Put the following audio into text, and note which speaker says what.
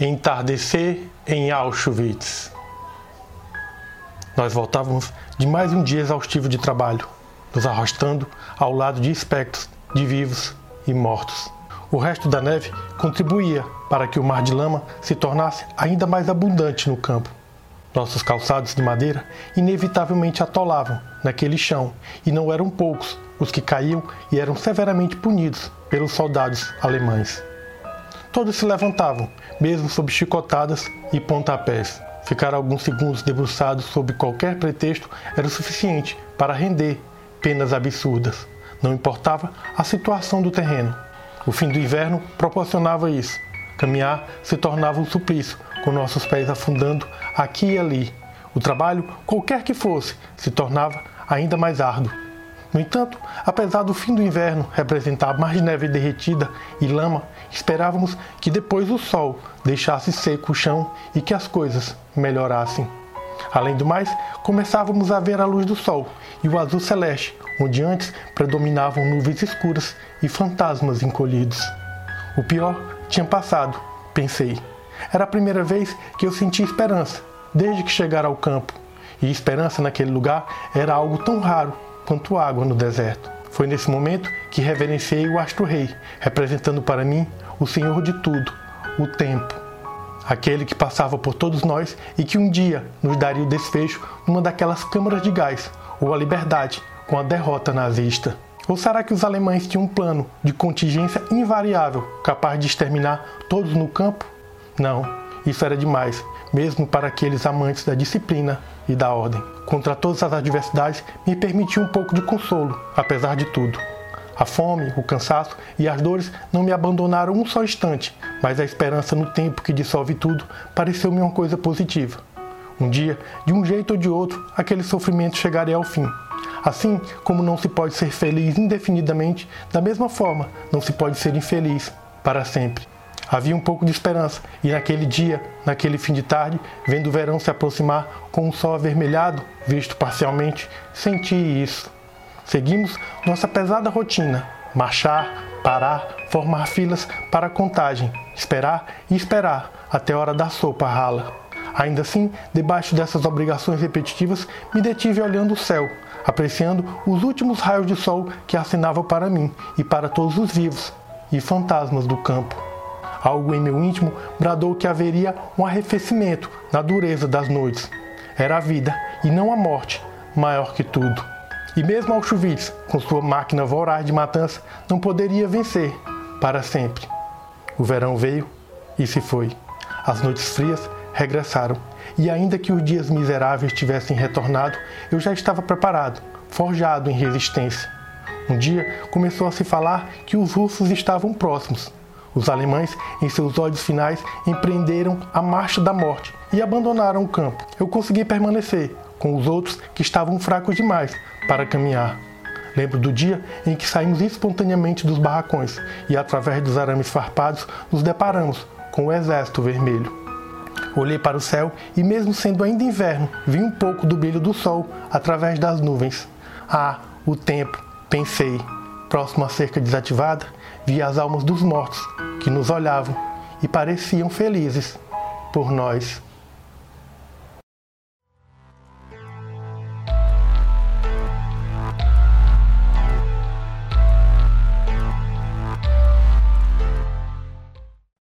Speaker 1: Entardecer em Auschwitz. Nós voltávamos de mais um dia exaustivo de trabalho, nos arrastando ao lado de espectros de vivos e mortos. O resto da neve contribuía para que o mar de lama se tornasse ainda mais abundante no campo. Nossos calçados de madeira inevitavelmente atolavam naquele chão, e não eram poucos os que caíam e eram severamente punidos pelos soldados alemães. Todos se levantavam, mesmo sob chicotadas e pontapés. Ficar alguns segundos debruçados sob qualquer pretexto era o suficiente para render penas absurdas. Não importava a situação do terreno. O fim do inverno proporcionava isso. Caminhar se tornava um suplício, com nossos pés afundando aqui e ali. O trabalho, qualquer que fosse, se tornava ainda mais árduo. No entanto, apesar do fim do inverno representar mais neve derretida e lama, esperávamos que depois o sol deixasse seco o chão e que as coisas melhorassem. Além do mais, começávamos a ver a luz do sol e o azul celeste, onde antes predominavam nuvens escuras e fantasmas encolhidos. O pior tinha passado, pensei. Era a primeira vez que eu senti esperança, desde que chegara ao campo. E esperança naquele lugar era algo tão raro quanto água no deserto. Foi nesse momento que reverenciei o astro-rei, representando para mim o Senhor de tudo, o tempo. Aquele que passava por todos nós e que um dia nos daria o desfecho numa daquelas câmaras de gás, ou a liberdade, com a derrota nazista. Ou será que os alemães tinham um plano de contingência invariável, capaz de exterminar todos no campo? Não, isso era demais, mesmo para aqueles amantes da disciplina e da ordem. Contra todas as adversidades, me permitiu um pouco de consolo, apesar de tudo. A fome, o cansaço e as dores não me abandonaram um só instante, mas a esperança no tempo que dissolve tudo pareceu-me uma coisa positiva. Um dia, de um jeito ou de outro, aquele sofrimento chegaria ao fim. Assim como não se pode ser feliz indefinidamente, da mesma forma não se pode ser infeliz para sempre. Havia um pouco de esperança, e naquele dia, naquele fim de tarde, vendo o verão se aproximar com um sol avermelhado, visto parcialmente, senti isso. Seguimos nossa pesada rotina: marchar, parar, formar filas para a contagem, esperar e esperar até a hora da sopa rala. Ainda assim, debaixo dessas obrigações repetitivas, me detive olhando o céu, apreciando os últimos raios de sol que assinavam para mim e para todos os vivos e fantasmas do campo. Algo em meu íntimo bradou que haveria um arrefecimento na dureza das noites. Era a vida, e não a morte, maior que tudo. E mesmo Auschwitz, com sua máquina voraz de matança, não poderia vencer para sempre. O verão veio e se foi. As noites frias regressaram, e ainda que os dias miseráveis tivessem retornado, eu já estava preparado, forjado em resistência. Um dia começou a se falar que os russos estavam próximos, os alemães, em seus ódios finais, empreenderam a marcha da morte e abandonaram o campo. Eu consegui permanecer com os outros que estavam fracos demais para caminhar. Lembro do dia em que saímos espontaneamente dos barracões e, através dos arames farpados, nos deparamos com o exército vermelho. Olhei para o céu e, mesmo sendo ainda inverno, vi um pouco do brilho do sol através das nuvens. Ah, o tempo, pensei. Próximo à cerca desativada, vi as almas dos mortos que nos olhavam e pareciam felizes por nós.